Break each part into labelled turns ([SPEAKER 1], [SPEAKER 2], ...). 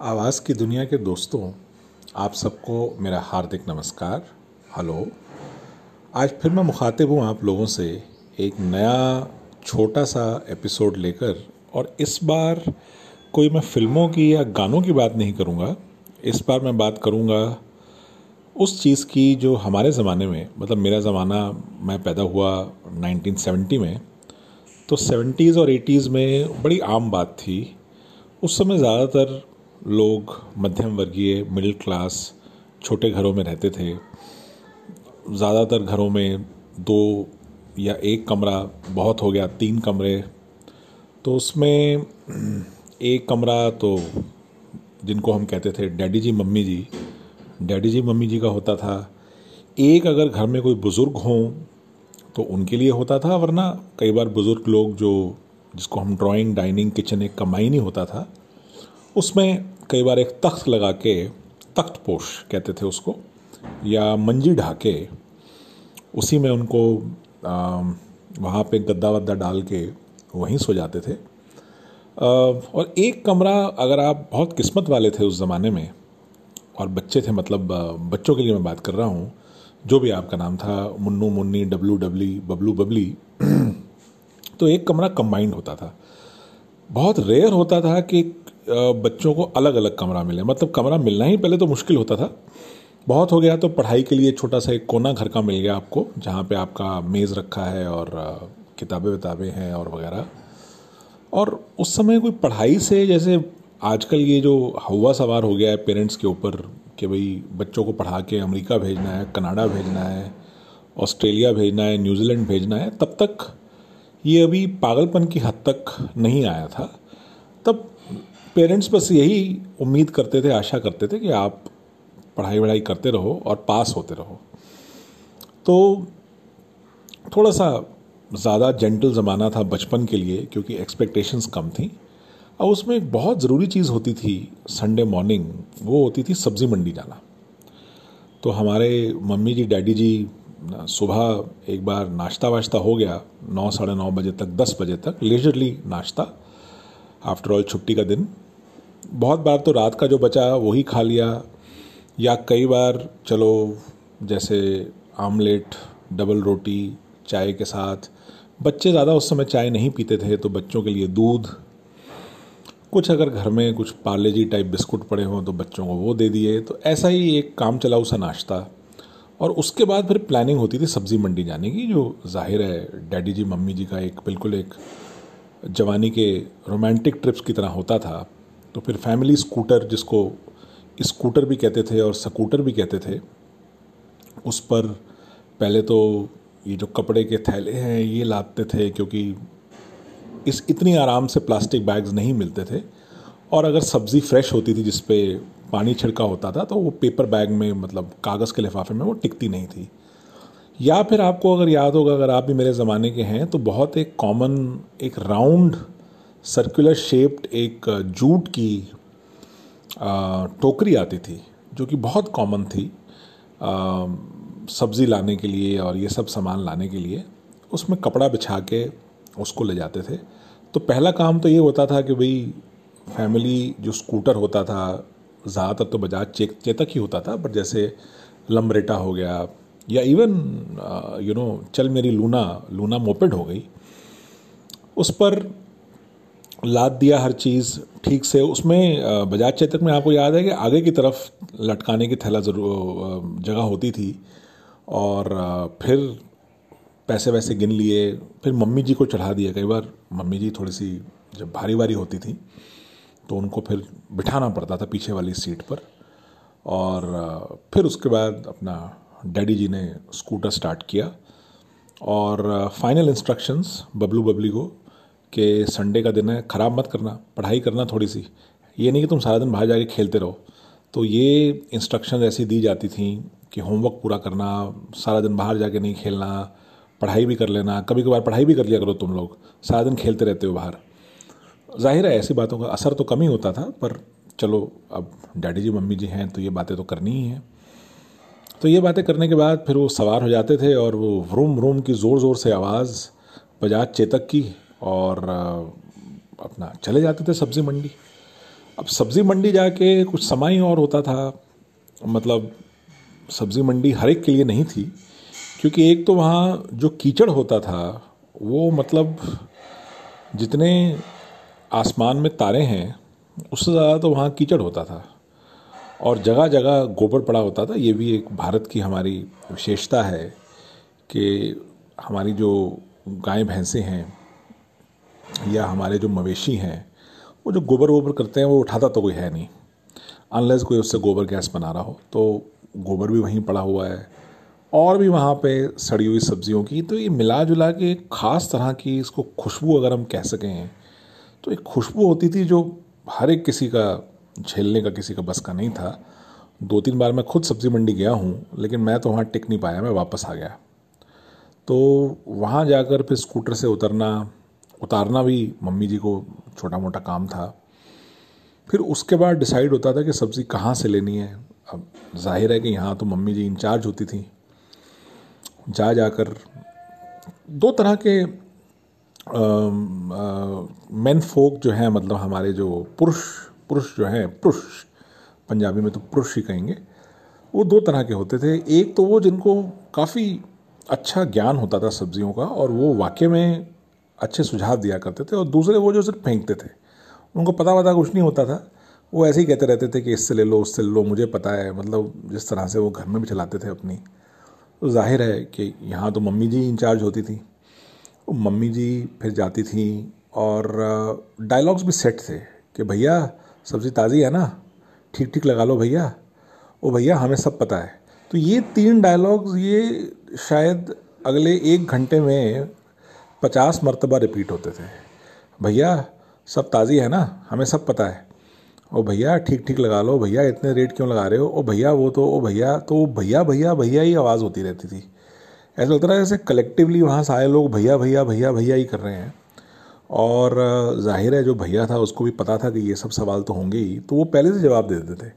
[SPEAKER 1] आवाज़ की दुनिया के दोस्तों, आप सबको मेरा हार्दिक नमस्कार। हेलो। आज फिर मैं मुखातिब हूँ आप लोगों से एक नया छोटा सा एपिसोड लेकर, और इस बार कोई मैं फ़िल्मों की या गानों की बात नहीं करूँगा। इस बार मैं बात करूँगा उस चीज़ की जो हमारे ज़माने में मतलब मेरा ज़माना मैं पैदा हुआ 1970 में तो सेवेंटीज़ और एटीज़ में बड़ी आम बात थी। उस समय ज़्यादातर लोग मध्यम वर्गीय मिडिल क्लास छोटे घरों में रहते थे। ज़्यादातर घरों में दो या एक कमरा बहुत हो गया, तीन कमरे। तो उसमें एक कमरा तो जिनको हम कहते थे daddy ji, mummy ji, daddy ji, mummy ji का होता था। एक अगर घर में कोई बुज़ुर्ग हों तो उनके लिए होता था, वरना कई बार बुज़ुर्ग लोग जो, जिसको हम ड्राइंग डाइनिंग किचन एक कमाई नहीं होता था उसमें कई बार एक तख्त लगा के, तख्त पोश कहते थे उसको, या मंजी ढाके, उसी में उनको वहाँ पे गद्दा वद्दा डाल के वहीं सो जाते थे। और एक कमरा अगर आप बहुत किस्मत वाले थे उस ज़माने में, और बच्चे थे मतलब बच्चों के लिए मैं बात कर रहा हूँ, जो भी आपका नाम था, मुन्नू, मुन्नी, डब्लू, डब्ली, बबलू, बबली तो एक कमरा कंबाइंड होता था। बहुत रेयर होता था कि बच्चों को अलग अलग कमरा मिले। मतलब कमरा मिलना ही पहले तो मुश्किल होता था। बहुत हो गया तो पढ़ाई के लिए छोटा सा एक कोना घर का मिल गया आपको, जहाँ पे आपका मेज़ रखा है और किताबें विताबें हैं और वगैरह। और उस समय कोई पढ़ाई से जैसे आजकल ये जो हवा सवार हो गया है पेरेंट्स के ऊपर कि भाई बच्चों को पढ़ा के अमेरिका भेजना है, कनाडा भेजना है, ऑस्ट्रेलिया भेजना है, न्यूजीलैंड भेजना है, तब तक ये अभी पागलपन की हद तक नहीं आया था। तब पेरेंट्स बस यही उम्मीद करते थे, आशा करते थे कि आप पढ़ाई वढ़ाई करते रहो और पास होते रहो। तो थोड़ा सा ज़्यादा जेंटल ज़माना था बचपन के लिए, क्योंकि एक्सपेक्टेशंस कम थी। और उसमें एक बहुत ज़रूरी चीज़ होती थी संडे मॉर्निंग वो होती थी सब्ज़ी मंडी जाना। तो हमारे मम्मी जी, डैडी जी, सुबह एक बार नाश्ता वाश्ता हो गया, नौ, साढ़े नौ बजे तक, दस बजे तक लेजरली नाश्ता आफ्टर ऑल छुट्टी का दिन। बहुत बार तो रात का जो बचा वही खा लिया। या कई बार, चलो, जैसे आमलेट, डबल रोटी, चाय के साथ। बच्चे ज़्यादा उस समय चाय नहीं पीते थे तो बच्चों के लिए दूध, कुछ अगर घर में कुछ पार्ले जी टाइप बिस्कुट पड़े हों तो बच्चों को वो दे दिए। तो ऐसा ही एक काम चला उसा नाश्ता। और उसके बाद फिर प्लानिंग होती थी सब्ज़ी मंडी जाने की, जो ज़ाहिर है, डैडी जी, मम्मी जी का एक, बिल्कुल एक जवानी के रोमांटिक ट्रिप्स की तरह होता था। तो फिर फैमिली स्कूटर जिसको स्कूटर भी कहते थे और स्कूटर भी कहते थे, उस पर पहले तो ये जो कपड़े के थैले हैं, ये लाते थे क्योंकि इस इतनी आराम से प्लास्टिक बैग्स नहीं मिलते थे। और अगर सब्ज़ी फ्रेश होती थी जिस पे पानी छिड़का होता था तो वो पेपर बैग में मतलब कागज़ के लिफाफे में वो टिकती नहीं थी। या फिर आपको अगर याद होगा, अगर आप भी मेरे ज़माने के हैं तो बहुत एक कॉमन एक राउंड सर्कुलर शेप्ड एक जूट की टोकरी आती थी, जो कि बहुत कॉमन थी सब्ज़ी लाने के लिए और ये सब सामान लाने के लिए। उसमें कपड़ा बिछा के उसको ले जाते थे। तो पहला काम तो ये होता था कि भाई फैमिली जो स्कूटर होता था, ज़्यादातर तो बजाज चेक चेतक ही होता था बट जैसे लम्बरेटा हो गया, या इवन यू नो चल मेरी लूना लूना मोपेड हो गई, उस पर लाद दिया हर चीज़ ठीक से। उसमें बजाज चेतक में आपको याद है कि आगे की तरफ़ लटकाने की थैला ज़रूर जगह होती थी और फिर पैसे वैसे गिन लिए, फिर मम्मी जी को चढ़ा दिया। कई बार मम्मी जी थोड़ी सी जब भारी भारी होती थी तो उनको फिर बिठाना पड़ता था पीछे वाली सीट पर और फिर उसके बाद अपना डैडी जी ने स्कूटर स्टार्ट किया और फाइनल इंस्ट्रक्शंस बबलू बबली को कि संडे का दिन है, ख़राब मत करना, पढ़ाई करना थोड़ी सी ये नहीं कि तुम सारा दिन बाहर जाके खेलते रहो। तो ये इंस्ट्रक्शन ऐसी दी जाती थी कि होमवर्क पूरा करना, सारा दिन बाहर जाके नहीं खेलना, पढ़ाई भी कर लेना। कभी कभार पढ़ाई भी कर लिया करो तुम लोग, सारा दिन खेलते रहते हो बाहर। ज़ाहिर है, ऐसी बातों का असर तो कम ही होता था, पर चलो, अब डैडी जी, मम्मी जी हैं तो ये बातें तो करनी ही हैं। तो ये बातें करने के बाद फिर वो सवार हो जाते थे और वो रूम रूम की ज़ोर ज़ोर से आवाज़ बजाज चेतक की और अपना चले जाते थे सब्ज़ी मंडी। अब सब्ज़ी मंडी जाके कुछ समय ही और होता था। मतलब सब्ज़ी मंडी हर एक के लिए नहीं थी, क्योंकि एक तो वहाँ जो कीचड़ होता था, वो मतलब जितने आसमान में तारे हैं, उससे ज़्यादा तो वहाँ कीचड़ होता था। और जगह जगह गोबर पड़ा होता था। ये भी एक भारत की हमारी विशेषता है कि हमारी जो गाय भैंसें हैं या हमारे जो मवेशी हैं, वो जो गोबर वोबर करते हैं, वो उठाता तो कोई है नहीं। अनलेस कोई उससे गोबर गैस बना रहा हो तो गोबर भी वहीं पड़ा हुआ है। और भी वहाँ पे सड़ी हुई सब्जियों की तो ये मिला जुला के एक ख़ास तरह की इसको खुशबू अगर हम कह सकें तो एक खुशबू होती थी जो हर एक किसी का, झेलने का किसी का बस का नहीं था। दो तीन बार मैं खुद सब्ज़ी मंडी गया हूँ, लेकिन मैं तो वहाँ टिक नहीं पाया, मैं वापस आ गया। तो वहाँ जाकर फिर स्कूटर से उतरना उतारना भी मम्मी जी को छोटा मोटा काम था। फिर उसके बाद डिसाइड होता था कि सब्ज़ी कहाँ से लेनी है। अब ज़ाहिर है कि यहाँ तो मम्मी जी इंचार्ज होती थी। जा जाकर दो तरह के मैन फोक जो हैं मतलब हमारे जो पुरुष पुरुष जो हैं, पुरुष, पंजाबी में तो पुरुष ही कहेंगे, वो दो तरह के होते थे। एक तो वो जिनको काफ़ी अच्छा ज्ञान होता था सब्जियों का और वो वाकई में अच्छे सुझाव दिया करते थे और दूसरे वो जो सिर्फ़ फेंकते थे, उनको पता वता कुछ नहीं होता था। वो ऐसे ही कहते रहते थे कि इससे ले लो, उससे ले लो, मुझे पता है। मतलब जिस तरह से वो घर में भी चलाते थे अपनी। तो ज़ाहिर है कि यहाँ तो मम्मी जी इंचार्ज होती थी। वो मम्मी जी फिर जाती थी और डायलॉग्स भी सेट थे कि भैया, सब्ज़ी ताज़ी है ना? ठीक ठीक लगा लो भैया। ओ भैया, हमें सब पता है। तो ये तीन डायलॉग्स ये शायद अगले एक घंटे में पचास मरतबा रिपीट होते थे। भैया, सब ताज़ी है ना? हमें सब पता है। ओ भैया, ठीक ठीक लगा लो। भैया, इतने रेट क्यों लगा रहे हो? ओ भैया, वो तो ओ भैया तो भैया भैया भैया ही आवाज़ होती रहती थी। ऐसा लगता था जैसे कलेक्टिवली वहाँ सारे लोग भैया भैया भैया भैया ही कर रहे हैं। और, ज़ाहिर है, जो भैया था, उसको भी पता था कि ये सब सवाल तो होंगे ही। तो वो पहले से जवाब दे देते थे।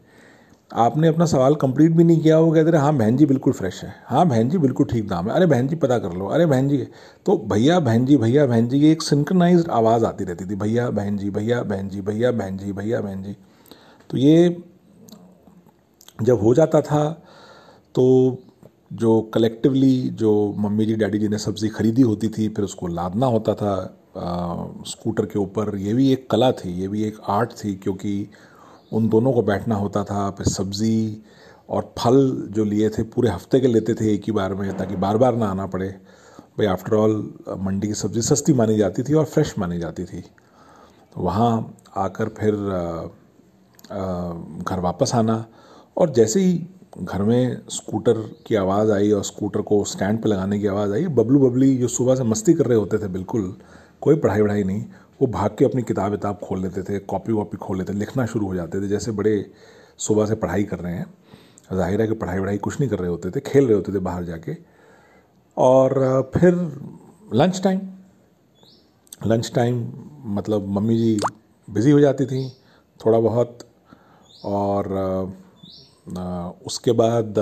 [SPEAKER 1] आपने अपना सवाल कंप्लीट भी नहीं किया वो कहते रहे हाँ बहन जी बिल्कुल फ्रेश है। हाँ बहन जी बिल्कुल ठीक दाम है। अरे बहन जी पता कर लो। अरे बहन जी तो भैया बहन जी भैया बहन जी की एक सिंक्रनाइज आवाज़ आती रहती थी। भैया बहन जी भैया बहन जी भैया बहन जी भैया बहन जी। तो ये जब हो जाता था तो जो कलेक्टिवली जो मम्मी जी डैडी जी ने सब्ज़ी खरीदी होती थी फिर उसको लादना होता था आ, स्कूटर के ऊपर ये भी एक कला थी ये भी एक आर्ट थी क्योंकि उन दोनों को बैठना होता था, फिर सब्ज़ी और फल जो लिए थे, पूरे हफ़्ते के लेते थे एक ही बार में, ताकि बार बार ना आना पड़े। भाई आफ्टर ऑल मंडी की सब्ज़ी सस्ती मानी जाती थी और फ्रेश मानी जाती थी। तो वहाँ आकर फिर घर वापस आना और जैसे ही घर में स्कूटर की आवाज़ आई और स्कूटर को स्टैंड पर लगाने की आवाज़ आई बबलू बबली जो सुबह से मस्ती कर रहे होते थे, बिल्कुल, कोई पढ़ाई वढ़ाई नहीं वो भाग के अपनी किताब विताब खोल लेते थे, कॉपी वॉपी खोल लेते लिखना शुरू हो जाते थे। जैसे बड़े सुबह से पढ़ाई कर रहे हैं, ज़ाहिर है कि पढ़ाई वढ़ाई कुछ नहीं कर रहे होते थे, खेल रहे होते थे बाहर जाके। और फिर लंच टाइम लंच टाइम मतलब मम्मी जी बिज़ी हो जाती थी थोड़ा बहुत, और उसके बाद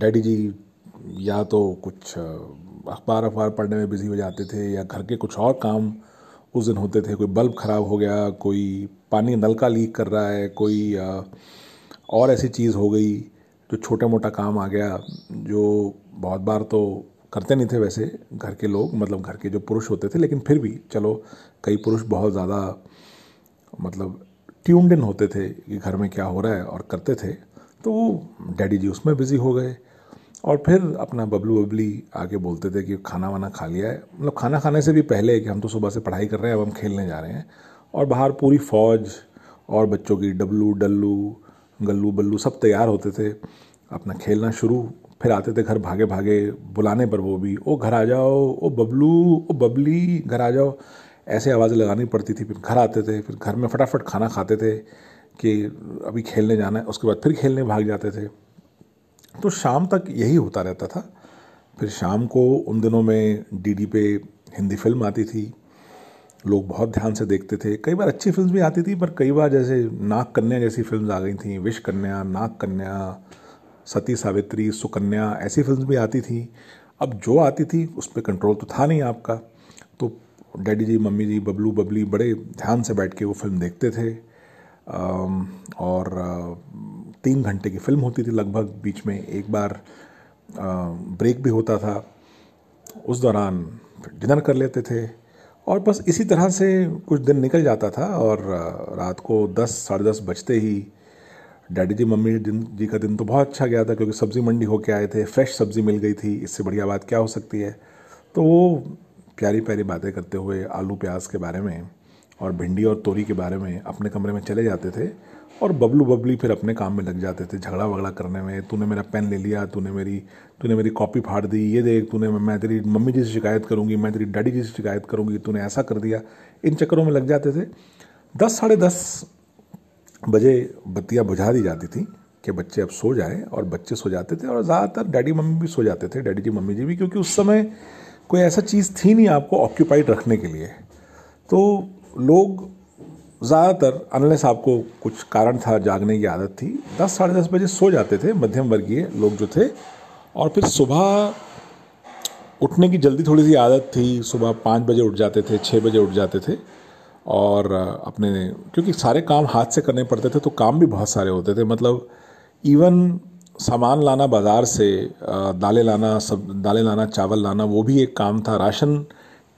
[SPEAKER 1] डैडी जी या तो कुछ अखबार अखबार पढ़ने में बिज़ी हो जाते थे या घर के कुछ और काम उस दिन होते थे, कोई बल्ब ख़राब हो गया, कोई पानी नल का लीक कर रहा है, कोई और ऐसी चीज़ हो गई जो छोटा मोटा काम आ गया, जो बहुत बार तो करते नहीं थे वैसे घर के लोग मतलब घर के जो पुरुष होते थे, लेकिन फिर भी चलो, कई पुरुष बहुत ज़्यादा मतलब ट्यून्ड इन होते थे कि घर में क्या हो रहा है और करते थे तो डैडी जी उसमें बिज़ी हो गए। और फिर अपना बबलू बबली आके बोलते थे कि खाना वाना खा लिया है। मतलब खाना खाने से भी पहले कि हम तो सुबह से पढ़ाई कर रहे हैं, अब हम खेलने जा रहे हैं। और बाहर पूरी फौज और बच्चों की डब्लू, डल्लू, गल्लू, बल्लू सब तैयार होते थे। अपना खेलना शुरू, फिर आते थे घर भागे भागे बुलाने पर वो भी, ओ घर आ जाओ, ओ बबलू, ओ बबली, घर आ जाओ। ऐसे आवाज़ें लगानी पड़ती थी, फिर घर आते थे, फिर घर में फटाफट खाना खाते थे कि अभी खेलने जाना है। उसके बाद फिर खेलने भाग जाते थे। तो शाम तक यही होता रहता था। फिर शाम को उन दिनों में डीडी पे हिंदी फ़िल्म आती थी। लोग बहुत ध्यान से देखते थे। कई बार अच्छी फ़िल्म भी आती थी, पर कई बार जैसे नाग कन्या जैसी फ़िल्म आ गई थी विश कन्या, नाग कन्या, सती सावित्री, सुकन्या, ऐसी फ़िल्म भी आती थी। अब जो आती थी, उस पर कंट्रोल तो था नहीं आपका। तो डैडी जी, मम्मी जी, बबलू, बबली बड़े ध्यान से बैठ के वो फ़िल्म देखते थे। और तीन घंटे की फ़िल्म होती थी लगभग, बीच में एक बार ब्रेक भी होता था। उस दौरान डिनर कर लेते थे और बस इसी तरह से कुछ दिन निकल जाता था और रात को दस, साढ़े दस बजते ही डैडी जी, मम्मी जी का दिन तो बहुत अच्छा गया था क्योंकि सब्ज़ी मंडी होके आए थे, फ्रेश सब्ज़ी मिल गई थी। इससे बढ़िया बात क्या हो सकती है? तो वो प्यारी प्यारी बातें करते हुए आलू प्याज के बारे में और भिंडी और तोरी के बारे में अपने कमरे में चले जाते थे और बबलू बबली फिर अपने काम में लग जाते थे, झगड़ा वगड़ा करने में। तूने मेरा पेन ले लिया, तूने मेरी तूने मेरी कॉपी फाड़ दी, ये देख, तूने, मैं तेरी मम्मी जी से शिकायत करूँगी, मैं तेरी डैडी जी से शिकायत करूँगी, तूने ऐसा कर दिया। इन चक्करों में लग जाते थे। दस, साढ़े दस बजे बत्तियाँ बुझा दी जाती थी कि बच्चे अब सो जाए और बच्चे सो जाते थे और ज़्यादातर डैडी मम्मी भी सो जाते थे, डैडी जी मम्मी जी भी, क्योंकि उस समय कोई ऐसा चीज़ थी नहीं आपको ऑक्यूपाइड रखने के लिए। तो लोग ज़्यादातर अनलेस आपको कुछ कारण था, जागने की आदत थी, दस, साढ़े दस बजे सो जाते थे, मध्यम वर्गीय लोग जो थे। और फिर सुबह उठने की जल्दी थोड़ी सी आदत थी, सुबह पाँच बजे उठ जाते थे छः बजे उठ जाते थे। और, अपने, क्योंकि सारे काम हाथ से करने पड़ते थे तो काम भी बहुत सारे होते थे। मतलब इवन सामान लाना बाज़ार से दालें लाना, सब, दालें लाना, चावल लाना, वो भी एक काम था। राशन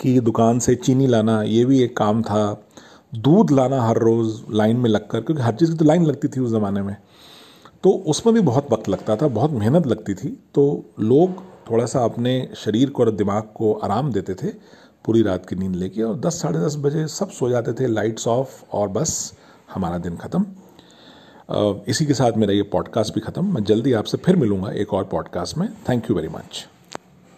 [SPEAKER 1] की दुकान से चीनी लाना, ये भी एक काम था। दूध लाना हर रोज़ लाइन में लगकर, क्योंकि हर चीज़ की तो लाइन लगती थी उस ज़माने में। तो उसमें भी बहुत वक्त लगता था, बहुत मेहनत लगती थी। तो लोग थोड़ा सा अपने शरीर को और दिमाग को आराम देते थे, पूरी रात की नींद लेके, और दस, साढ़े दस बजे सब सो जाते थे लाइट्स ऑफ़ और बस हमारा दिन ख़त्म। इसी के साथ मेरा ये पॉडकास्ट भी ख़त्म। मैं जल्दी आपसे फिर मिलूँगा एक और पॉडकास्ट में। Thank you very much